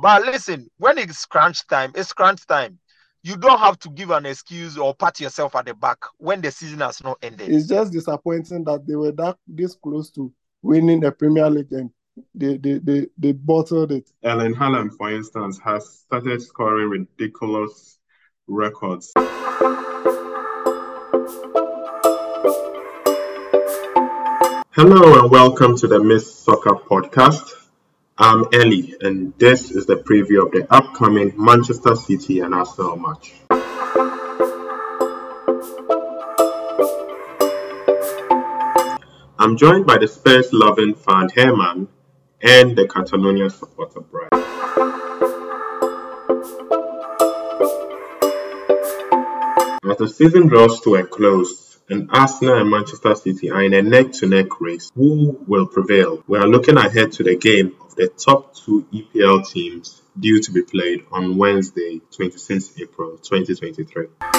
But listen, when it's crunch time, it's crunch time. You don't have to give an excuse or pat yourself at the back when the season has not ended. It's just disappointing that they were that this close to winning the Premier League and they they they, they bottled it. Erling Haaland, for instance, has started scoring ridiculous records. Hello and welcome to the Miss Soccer Podcast. I'm Ellie, and this is the preview of the upcoming Manchester City and Arsenal match. I'm joined by the Spurs loving fan Herman and the Catalonia supporter Bright. As the season draws to a close, and Arsenal and Manchester City are in a neck-to-neck race. Who will prevail? We are looking ahead to the game of the top two EPL teams due to be played on Wednesday, 26 April 2023.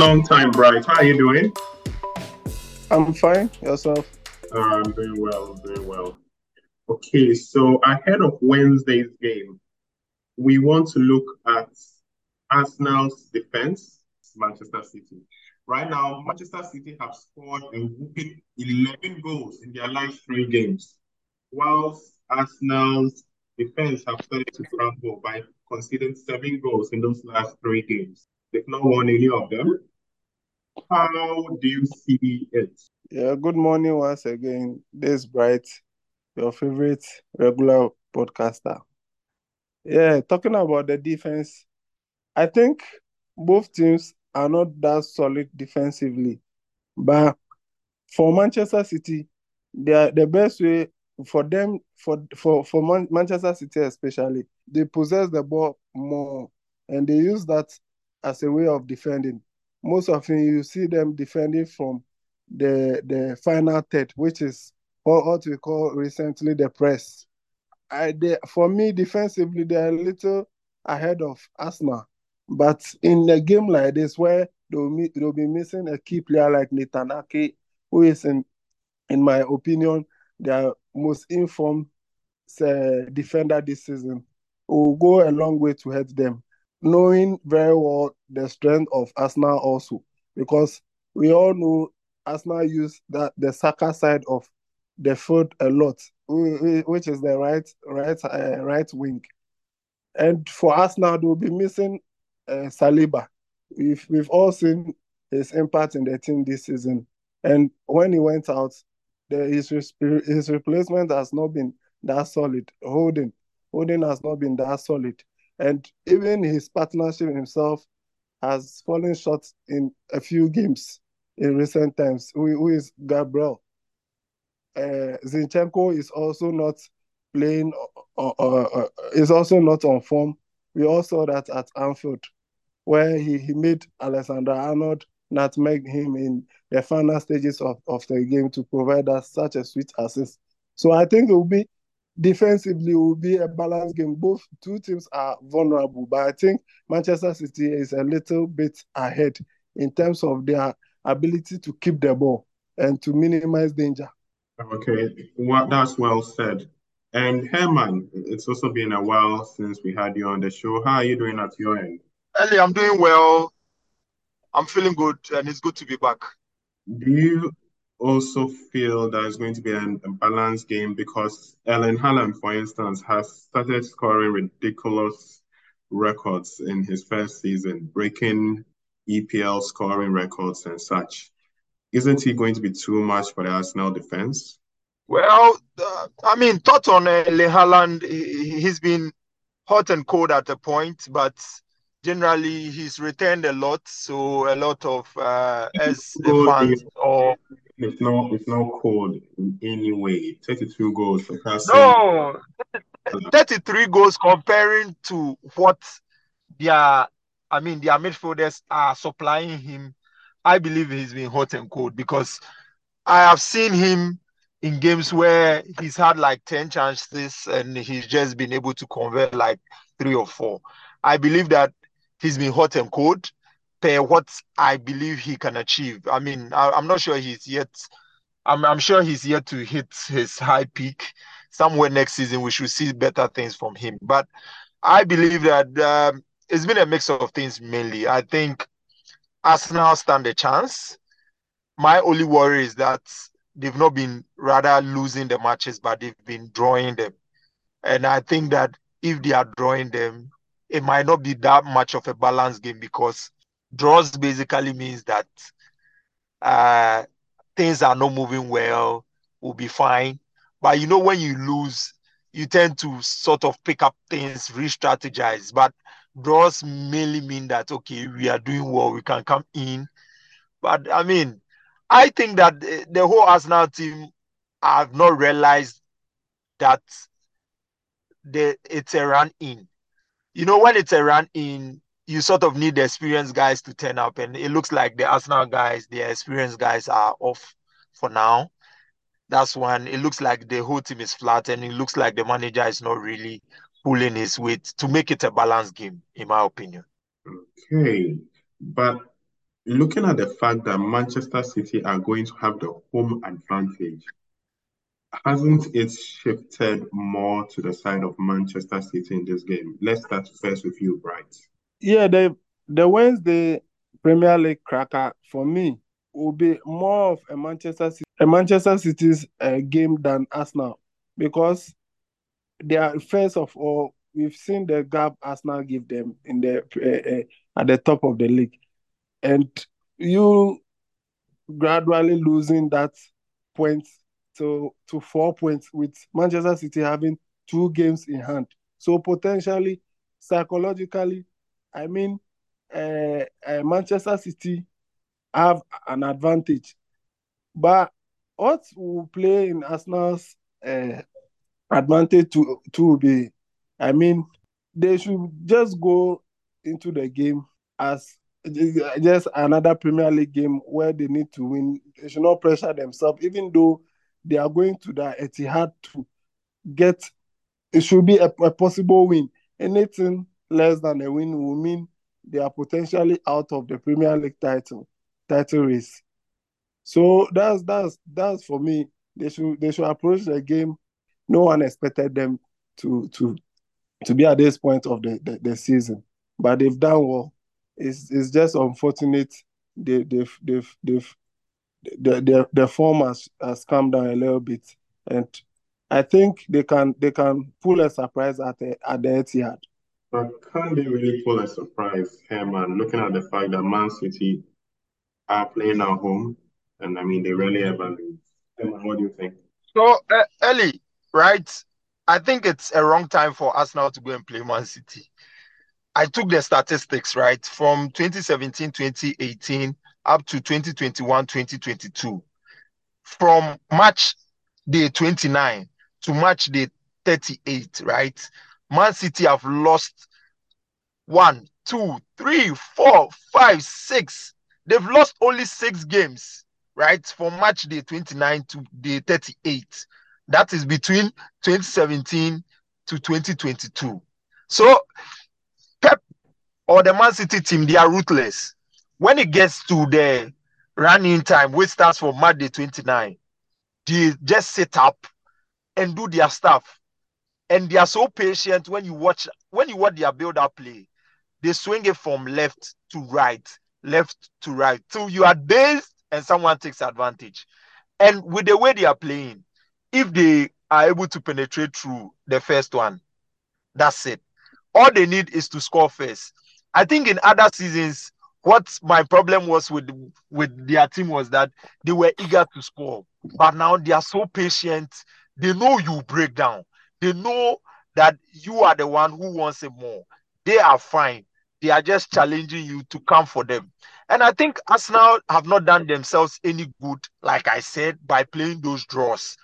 Long time, Bright. How are you doing? I'm fine. Yourself? Uh, I'm doing well. I'm doing well. Okay, so ahead of Wednesday's game, we want to look at Arsenal's defense, Manchester City. Right now, Manchester City have scored a whooping 11 goals in their last three games, whilst Arsenal's defense have started to crumble by conceding seven goals in those last three games. They've not won any of them. How do you see it? Yeah, good morning once again. This Bright, your favorite regular podcaster. Yeah, talking about the defense, I think both teams are not that solid defensively. But for Manchester City, they are the best way for them for for for Man- Manchester City especially. They possess the ball more, and they use that as a way of defending. Most often, you see them defending from the the final third, which is what, what we call recently the press. I, they, for me, defensively, they're a little ahead of Arsenal. But in a game like this, where they'll, they'll be missing a key player like Nathan Ake, who is, in, in my opinion, their most informed uh, defender this season, will go a long way to help them knowing very well the strength of Arsenal also, because we all know Arsenal use that the Saka side of the field a lot, which is the right right uh, right wing, and for Arsenal they will be missing uh, Saliba. We've we've all seen his impact in the team this season, and when he went out, the, his his replacement has not been that solid. Holding Holding has not been that solid. And even his partnership himself has fallen short in a few games in recent times. Who, who is Gabriel? Uh, Zinchenko is also not playing, uh, uh, uh, is also not on form. We all saw that at Anfield, where he, he made Alexander Arnold nutmeg him in the final stages of, of the game to provide us such a sweet assist. So I think it will be defensively will be a balanced game. Both two teams are vulnerable, but I think Manchester City is a little bit ahead in terms of their ability to keep the ball and to minimize danger. Okay, well, that's well said. And Herman, it's also been a while since we had you on the show. How are you doing at your end? Ellie, I'm doing well. I'm feeling good, and it's good to be back. Do you also feel that it's going to be an, a balanced game because Erling Haaland, for instance, has started scoring ridiculous records in his first season, breaking EPL scoring records and such. Isn't he going to be too much for the Arsenal defense? Well, uh, I mean, thought on uh, Haaland, he, he's been hot and cold at a point, but generally he's returned a lot. So a lot of uh, as fans or it's not it's not cold in any way. 32 goals for. No, 33 goals comparing to what their I mean their midfielders are supplying him. I believe he's been hot and cold because I have seen him in games where he's had like 10 chances and he's just been able to convert like three or four. I believe that he's been hot and cold per what I believe he can achieve. I mean, I, am not sure he's yet, I'm, I'm sure he's yet to hit his high peak. Somewhere next season, we should see better things from him. But I believe that um, it's been a mix of things mainly. I think Arsenal stand a chance. My only worry is that they've not been rather losing the matches, but they've been drawing them. And I think that if they are drawing them, it might not be that much of a balanced game because draws basically means that uh, things are not moving well, will be fine. But you know, when you lose, you tend to sort of pick up things, re-strategize. But draws mainly mean that okay, we are doing well, we can come in. But I mean, I think that the whole Arsenal team have not realized that it's a run in. You know, when it's a run in, you sort of need the experienced guys to turn up, and it looks like the Arsenal guys, the experienced guys, are off for now. That's one. It looks like the whole team is flat, and it looks like the manager is not really pulling his weight to make it a balanced game, in my opinion. Okay, but looking at the fact that Manchester City are going to have the home advantage, hasn't it shifted more to the side of Manchester City in this game? Let's start first with you, Bright. Yeah, the the Wednesday Premier League cracker for me will be more of a Manchester City, a Manchester City's uh, game than Arsenal because they are first of all we've seen the gap Arsenal give them in the uh, uh, at the top of the league, and you gradually losing that points to to four points with Manchester City having two games in hand. So potentially, psychologically, I mean, uh, uh, Manchester City have an advantage, but what will play in Arsenal's uh, advantage to to be, I mean, they should just go into the game as just another Premier League game where they need to win. They should not pressure themselves, even though they are going to the Etihad to get. It should be a, a possible win. Anything less than a win will mean they are potentially out of the Premier League title title race. So that's that's that's for me. They should they should approach the game. No one expected them to to to be at this point of the, the, the season, but they've done well. It's it's just unfortunate they they've they've they've the the, the form has, has come down a little bit, and I think they can they can pull a surprise at the at the Etihad. But can they really pull a surprise, Herman? Looking at the fact that Man City are playing at home, and I mean they rarely ever lose. Herman, what do you think? So, uh, Ellie, right? I think it's a wrong time for Arsenal to go and play Man City. I took the statistics right from 2017 2018 up to 2021 2022. From March day 29 to March day 38, right? Man City have lost one, two, three, four, five, six. They've lost only six games, right? From match day 29 to day 38. That is between 2017 to 2022. So Pep or the Man City team, they are ruthless. When it gets to the running time, which starts from Monday 29, they just sit up and do their stuff. And they are so patient when you watch when you watch their build-up play, they swing it from left to right, left to right. So you are dazed and someone takes advantage. And with the way they are playing, if they are able to penetrate through the first one, that's it. All they need is to score first. I think in other seasons, what my problem was with with their team was that they were eager to score, but now they are so patient. They know you break down. They know that you are the one who wants it more. They are fine. They are just challenging you to come for them. And I think Arsenal have not done themselves any good, like I said, by playing those draws.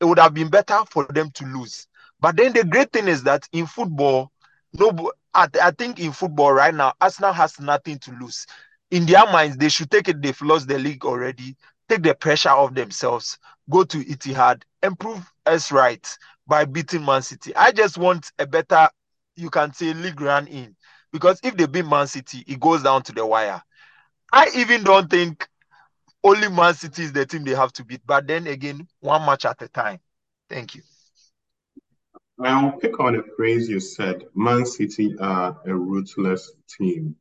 It would have been better for them to lose. But then the great thing is that in football, no, I, I think in football right now, Arsenal has nothing to lose. In their minds, they should take it. They've lost the league already. Take the pressure off themselves. go to Etihad and prove us right by beating Man City. I just want a better, you can say, league run in because if they beat Man City, it goes down to the wire. I even don't think only Man City is the team they have to beat, but then again, one match at a time. Thank you. I'll pick on a phrase you said Man City are a ruthless team,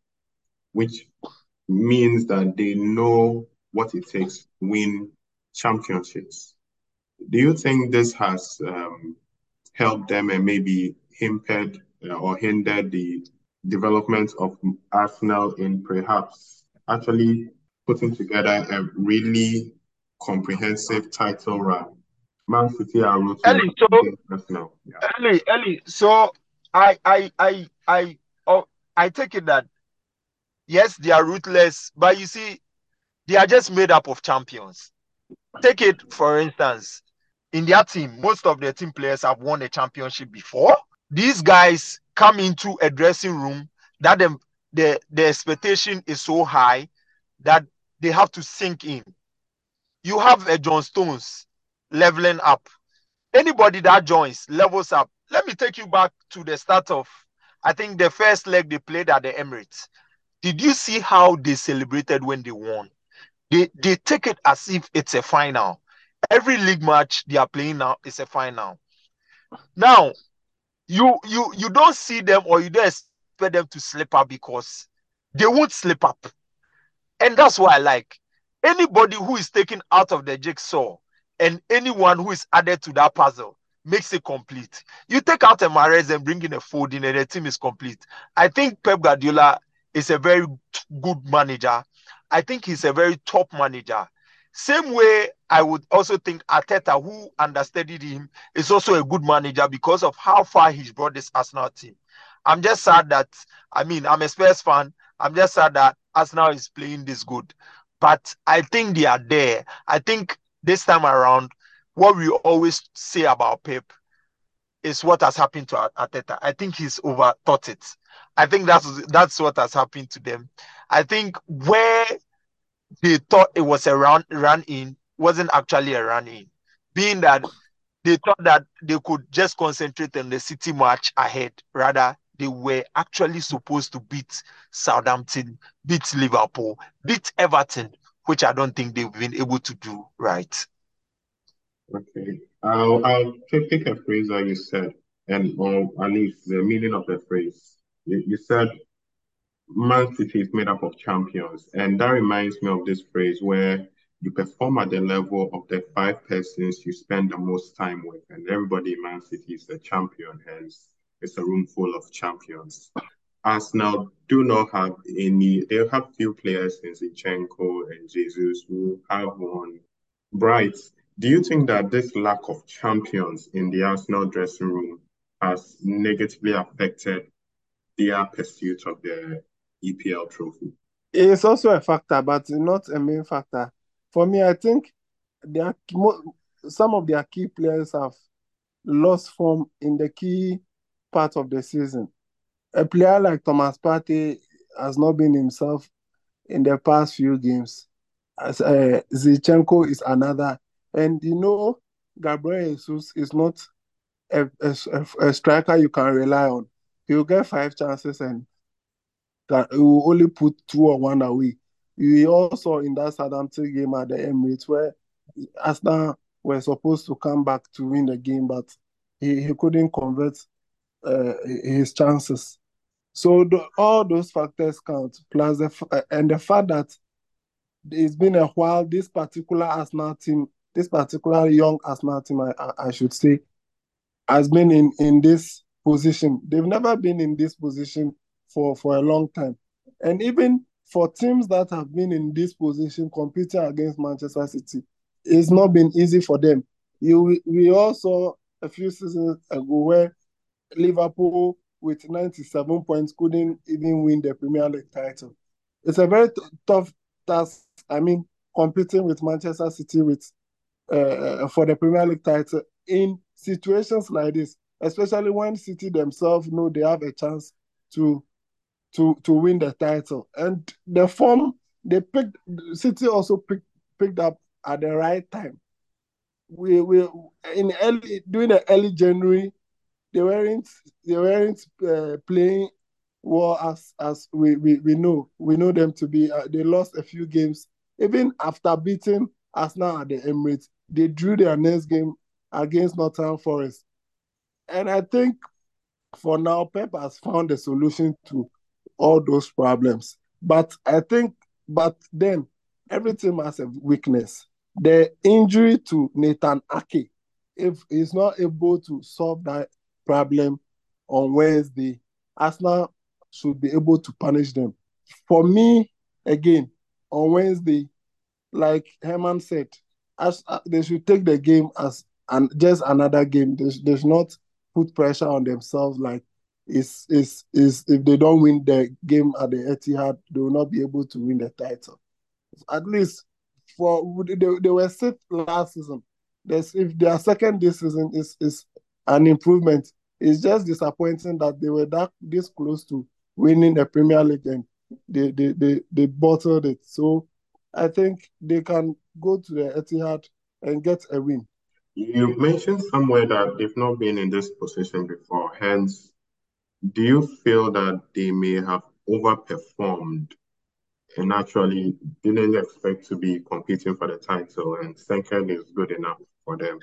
which means that they know what it takes to win championships. Do you think this has um, helped them and maybe hindered uh, or hindered the development of Arsenal in perhaps actually putting together a really comprehensive title run? Man City are rooting Ellie, so, Arsenal. Yeah. Ellie, Ellie, so I, I, I, I, oh, I take it that yes, they are ruthless, but you see, they are just made up of champions. Take it for instance, in their team, most of their team players have won a championship before. These guys come into a dressing room that the, the, the expectation is so high that they have to sink in. You have a John Stones leveling up. Anybody that joins levels up. Let me take you back to the start of, I think the first leg they played at the Emirates. Did you see how they celebrated when they won? They they take it as if it's a final. Every league match they are playing now is a final. Now, you you you don't see them or you don't expect them to slip up because they won't slip up. And that's why I like anybody who is taken out of the jigsaw and anyone who is added to that puzzle makes it complete. You take out a Mahrez and bring in a Foden and the team is complete. I think Pep Guardiola is a very good manager. I think he's a very top manager. Same way, I would also think Arteta, who understudied him, is also a good manager because of how far he's brought this Arsenal team. I'm just sad that, I mean, I'm a Spurs fan. I'm just sad that Arsenal is playing this good. But I think they are there. I think this time around, what we always say about Pep is what has happened to Arteta. I think he's overthought it. I think that's that's what has happened to them. I think where they thought it was a run run in wasn't actually a run in, being that they thought that they could just concentrate on the City match ahead. Rather, they were actually supposed to beat Southampton, beat Liverpool, beat Everton, which I don't think they've been able to do right. Okay, I'll, I'll take a phrase that you said, and or at least the meaning of the phrase. You, you said Man City is made up of champions, and that reminds me of this phrase where you perform at the level of the five persons you spend the most time with, and everybody in Man City is a champion, hence it's a room full of champions. Arsenal do not have any, they have few players in Zinchenko and Jesus who have won. Bright, do you think that this lack of champions in the Arsenal dressing room has negatively affected their pursuit of the EPL trophy? It's also a factor, but not a main factor. For me, I think are, some of their key players have lost form in the key part of the season. A player like Thomas Partey has not been himself in the past few games. As uh, Zinchenko is another, and you know, Gabriel Jesus is not a, a, a striker you can rely on. He'll get five chances and that he will only put two or one away. You also in that Southampton game at the Emirates where Arsenal were supposed to come back to win the game, but he, he couldn't convert uh, his chances. So the, all those factors count. Plus the uh, and the fact that it's been a while. This particular Arsenal team, this particular young Arsenal team, I, I should say, has been in in this position. They've never been in this position for for a long time, and even for teams that have been in this position competing against Manchester City, it's not been easy for them. You we also a few seasons ago where Liverpool with 97 points couldn't even win the Premier League title. It's a very t- tough task. I mean, competing with Manchester City with uh, for the Premier League title in situations like this, especially when City themselves know they have a chance to to to win the title. And the form they picked, City also picked picked up at the right time. we we in early during the early January, they weren't they weren't uh, playing well as as we, we we know we know them to be. Uh, they lost a few games even after beating Arsenal at the Emirates. They drew their next game against Nottingham Forest, and I think for now Pep has found a solution to all those problems. But I think, but then every team has a weakness. The injury to Nathan Ake, if he's not able to solve that problem on Wednesday, Arsenal should be able to punish them. For me, again, on Wednesday, like Herman said, as uh, they should take the game as and just another game. They, they should not put pressure on themselves like is is is if they don't win the game at the Etihad, they will not be able to win the title. At least for they, they were sixth last season. There's, if their second this season is is an improvement. It's just disappointing that they were that this close to winning the Premier League and they they they, they bottled it. So I think they can go to the Etihad and get a win. You mentioned somewhere that they've not been in this position before, hence do you feel that they may have overperformed and actually didn't expect to be competing for the title and second is good enough for them?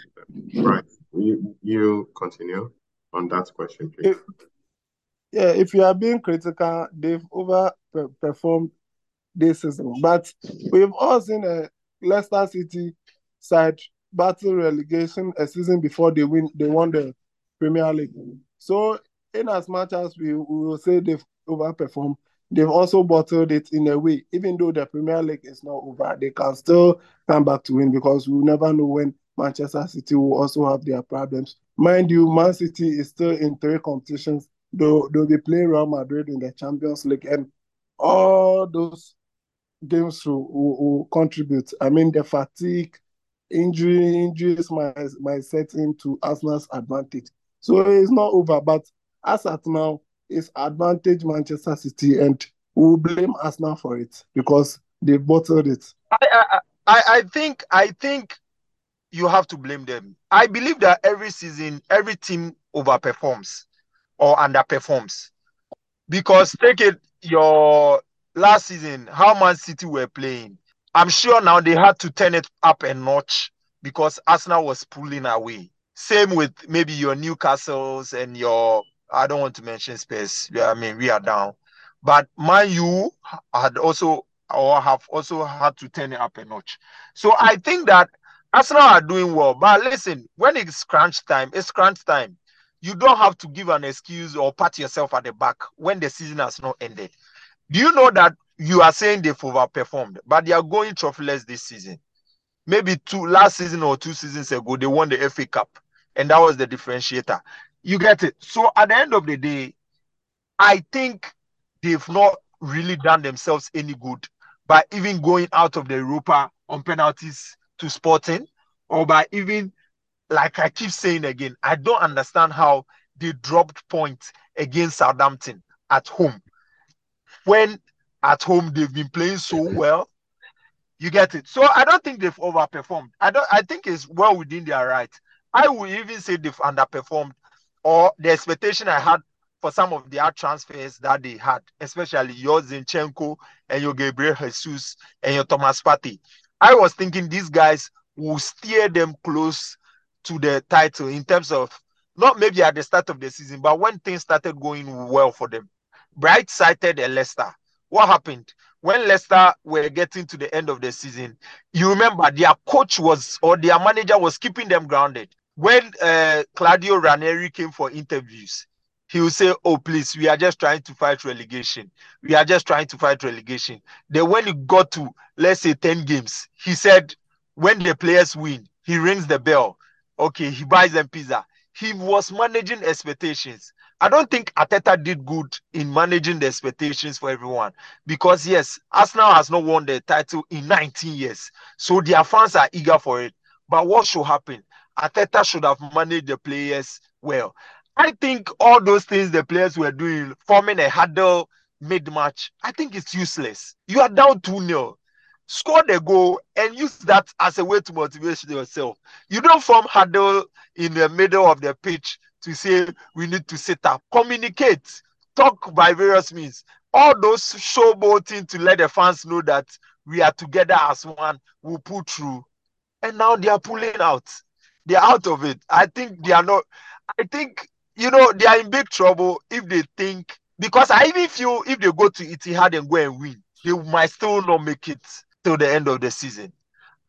Right. You, you continue on that question, please. If, yeah, if you are being critical, they've overperformed this season. But we've all seen a Leicester City side battle relegation a season before they win they won the Premier League. So in as much as we, we will say they've overperformed, they've also bottled it in a way. Even though the Premier League is not over, they can still come back to win because we never know when Manchester City will also have their problems. Mind you, Man City is still in three competitions. Though they'll be playing Real Madrid in the Champions League, and all those games will, will, will contribute. I mean, the fatigue, injury, injuries might, might set into Arsenal's advantage. So it's not over, but as at now, it's advantage Manchester City, and we'll blame Arsenal for it because they bottled it. I, I, I think I think you have to blame them. I believe that every season, every team overperforms or underperforms. Because take it your last season, how Man City were playing. I'm sure now they had to turn it up a notch because Arsenal was pulling away. Same with maybe your Newcastles and your I don't want to mention space. Yeah, I mean we are down, but Man U had also or have also had to turn it up a notch. So I think that Arsenal are doing well. But listen, when it's crunch time, it's crunch time. You don't have to give an excuse or pat yourself at the back when the season has not ended. Do you know that you are saying they've overperformed, but they are going trophyless this season? Maybe two last season or two seasons ago, they won the FA Cup, and that was the differentiator. You get it. So at the end of the day, I think they've not really done themselves any good by even going out of the Europa on penalties to Sporting, or by even, like I keep saying again, I don't understand how they dropped points against Southampton at home. When at home they've been playing so well, you get it. So I don't think they've overperformed. I don't. I think it's well within their right. I would even say they've underperformed or the expectation I had for some of their transfers that they had, especially your Zinchenko and your Gabriel Jesus and your Thomas Partey. I was thinking these guys will steer them close to the title in terms of not maybe at the start of the season, but when things started going well for them. Bright cited Leicester. What happened? When Leicester were getting to the end of the season, you remember their coach was or their manager was keeping them grounded when uh, Claudio Ranieri came for interviews, he would say, "Oh, please, we are just trying to fight relegation. We are just trying to fight relegation." Then, when he got to let's say ten games, he said, "When the players win, he rings the bell. Okay, he buys them pizza." He was managing expectations. I don't think Arteta did good in managing the expectations for everyone because yes, Arsenal has not won the title in 19 years, so their fans are eager for it. But what should happen? Arteta should have managed the players well. I think all those things the players were doing, forming a huddle mid match, I think it's useless. You are down 2 0. score the goal and use that as a way to motivate yourself. You don't form huddle in the middle of the pitch to say we need to sit up. Communicate, talk by various means. All those showboating to let the fans know that we are together as one, we'll pull through. And now they are pulling out. They are out of it. I think they are not. I think you know they are in big trouble if they think because I even feel if they go to Etihad and go and win, they might still not make it till the end of the season.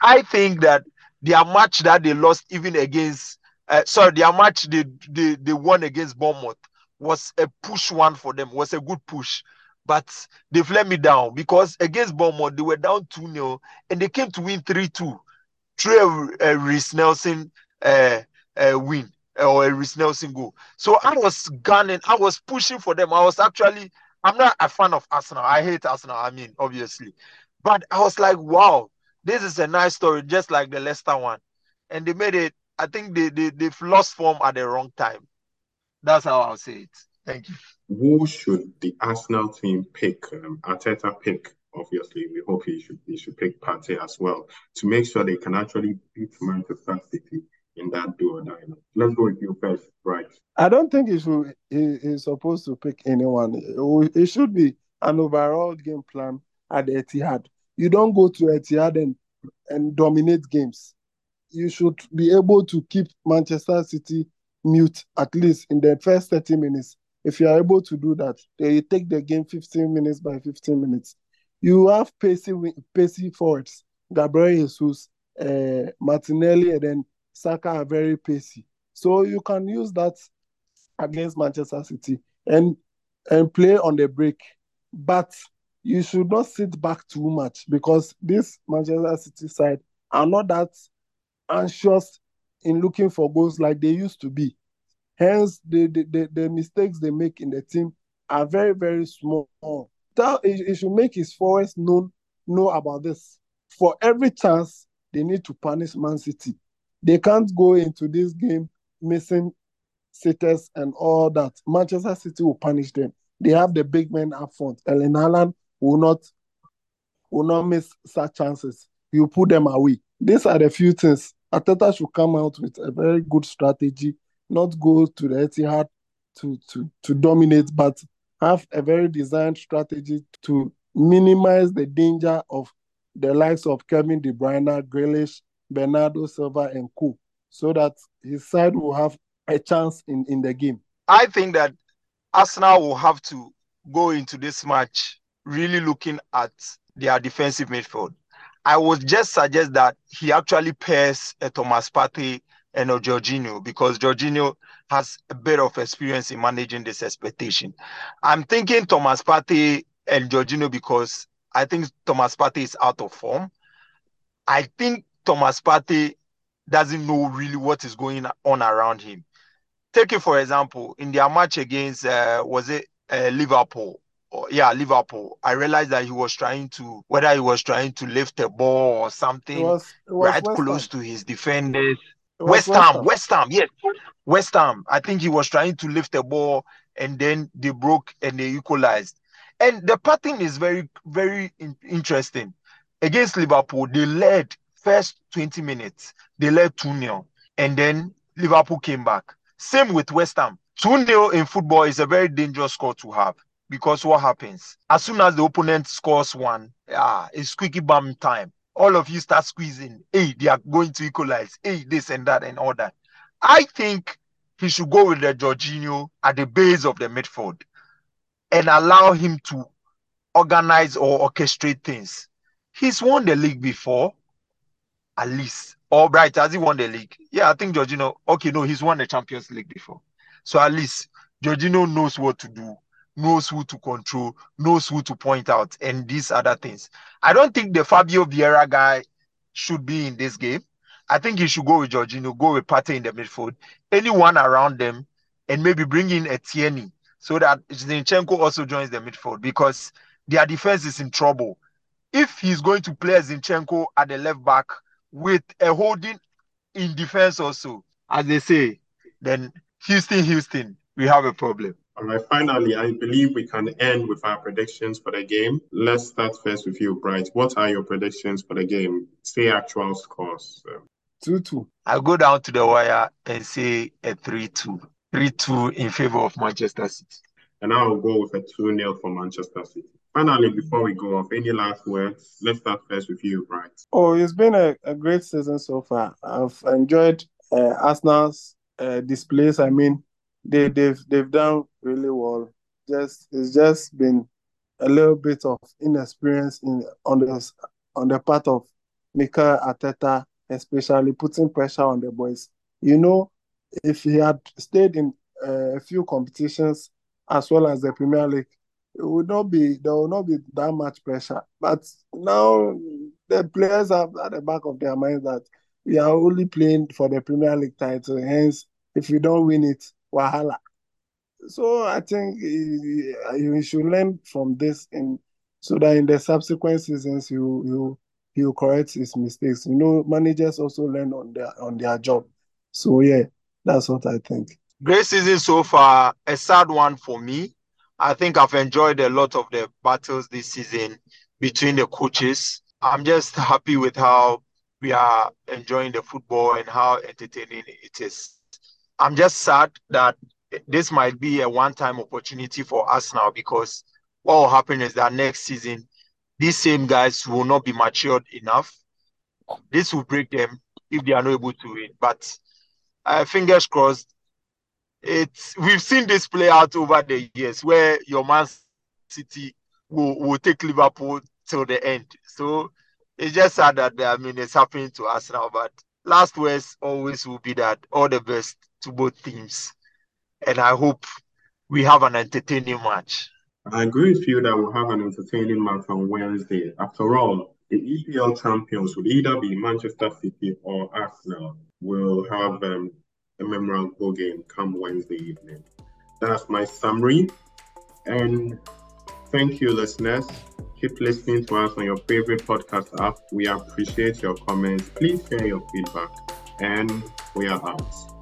I think that their match that they lost even against uh, sorry, their match they, they they won against Bournemouth was a push one for them, was a good push. But they've let me down because against Bournemouth, they were down 2 0 and they came to win 3 2 through a, Reiss Nelson uh, uh, win or a Reiss Nelson goal. So I was gunning, I was pushing for them. I was actually, I'm not a fan of Arsenal. I hate Arsenal, I mean, obviously. But I was like, wow, this is a nice story, just like the Leicester one. And they made it, I think they, they, they've lost form at the wrong time. That's how I'll say it. Thank you. Who should the Arsenal team pick? Um, Arteta pick, obviously. We hope he should he should pick Partey as well to make sure they can actually beat Manchester City in that duo dynamic. Let's go with you first, right? I don't think he should. He is supposed to pick anyone. It should be an overall game plan at Etihad. You don't go to Etihad and and dominate games. You should be able to keep Manchester City mute at least in the first 30 minutes. If you are able to do that, then you take the game 15 minutes by 15 minutes. You have pacey, pacey forwards, Gabriel Jesus, uh, Martinelli, and then Saka are very pacey. So you can use that against Manchester City and and play on the break. But you should not sit back too much because this Manchester City side are not that anxious in looking for goals like they used to be. Hence, the, the, the, the mistakes they make in the team are very, very small. That, it, should make his forwards known know about this. For every chance, they need to punish Man City. They can't go into this game missing sitters and all that. Manchester City will punish them. They have the big men up front. Erling Haaland will not will not miss such chances. You put them away. These are the few things. Arteta should come out with a very good strategy, not go to the Etihad to, to, to dominate, but have a very designed strategy to minimize the danger of the likes of Kevin De Bruyne, Grealish, Bernardo Silva, and Co. So that his side will have a chance in, in the game. I think that Arsenal will have to go into this match really looking at their defensive midfield. I would just suggest that he actually pairs a Thomas Partey and a Jorginho because Jorginho has a bit of experience in managing this expectation. I'm thinking Thomas Partey and Jorginho because I think Thomas Partey is out of form. I think Thomas Partey doesn't know really what is going on around him. Take it for example, in their match against uh, was it uh, Liverpool? Or, yeah, Liverpool. I realized that he was trying to whether he was trying to lift a ball or something It was, it was right West close Ham. to his defenders. West West Ham, Ham. West Ham, yes, West Ham. I think he was trying to lift the ball and then they broke and they equalized. And the pattern is very, very in- interesting. Against Liverpool, they led first 20 minutes, they led 2 0, and then Liverpool came back. Same with West Ham. 2 0 in football is a very dangerous score to have because what happens? As soon as the opponent scores one, ah, it's squeaky bum time. All of you start squeezing. Hey, they are going to equalize. Hey, this and that and all that. I think he should go with the Jorginho at the base of the midfield and allow him to organize or orchestrate things. He's won the league before, at least. All right, has he won the league? Yeah, I think Jorginho. Okay, no, he's won the Champions League before. So at least Jorginho knows what to do, knows who to control, knows who to point out, and these other things. I don't think the Fabio Vieira guy should be in this game. I think he should go with Jorginho, go with Partey in the midfield, anyone around them, and maybe bring in a Tierney so that Zinchenko also joins the midfield because their defense is in trouble. If he's going to play Zinchenko at the left back with a holding in defense also, as they say, then Houston, Houston, we have a problem. All right, finally, I believe we can end with our predictions for the game. Let's start first with you, Bright. What are your predictions for the game? Say actual scores. 2 2. I'll go down to the wire and say a 3 2. 3 2 in favor of Manchester City. And I'll go with a 2 0 for Manchester City. Finally, before we go off, any last words? Let's start first with you, Bright. Oh, it's been a, a great season so far. I've enjoyed uh, Arsenal's uh, displays. I mean, they they've they've done really well. Just it's just been a little bit of inexperience in on the on the part of Mikel Arteta, especially putting pressure on the boys. You know, if he had stayed in uh, a few competitions as well as the Premier League, it would not be there will not be that much pressure. But now the players have at the back of their minds that we are only playing for the Premier League title. Hence, if we don't win it, wahala. So I think eh, eh, you should learn from this, and so that in the subsequent seasons you you you correct his mistakes. You know, managers also learn on their on their job. So yeah, that's what I think. Great season so far. A sad one for me. I think I've enjoyed a lot of the battles this season between the coaches. I'm just happy with how we are enjoying the football and how entertaining it is. I'm just sad that this might be a one-time opportunity for us now because what will happen is that next season these same guys will not be matured enough. This will break them if they are not able to win. But uh, fingers crossed. It's we've seen this play out over the years where your Man City will, will take Liverpool till the end. So it's just sad that I mean it's happening to us now. But last words always will be that all the best to both teams. And I hope we have an entertaining match. I agree with you that we'll have an entertaining match on Wednesday. After all, the EPL champions will either be Manchester City or Arsenal. We'll have um, a memorable game come Wednesday evening. That's my summary. And thank you, listeners. Keep listening to us on your favorite podcast app. We appreciate your comments. Please share your feedback. And we are out.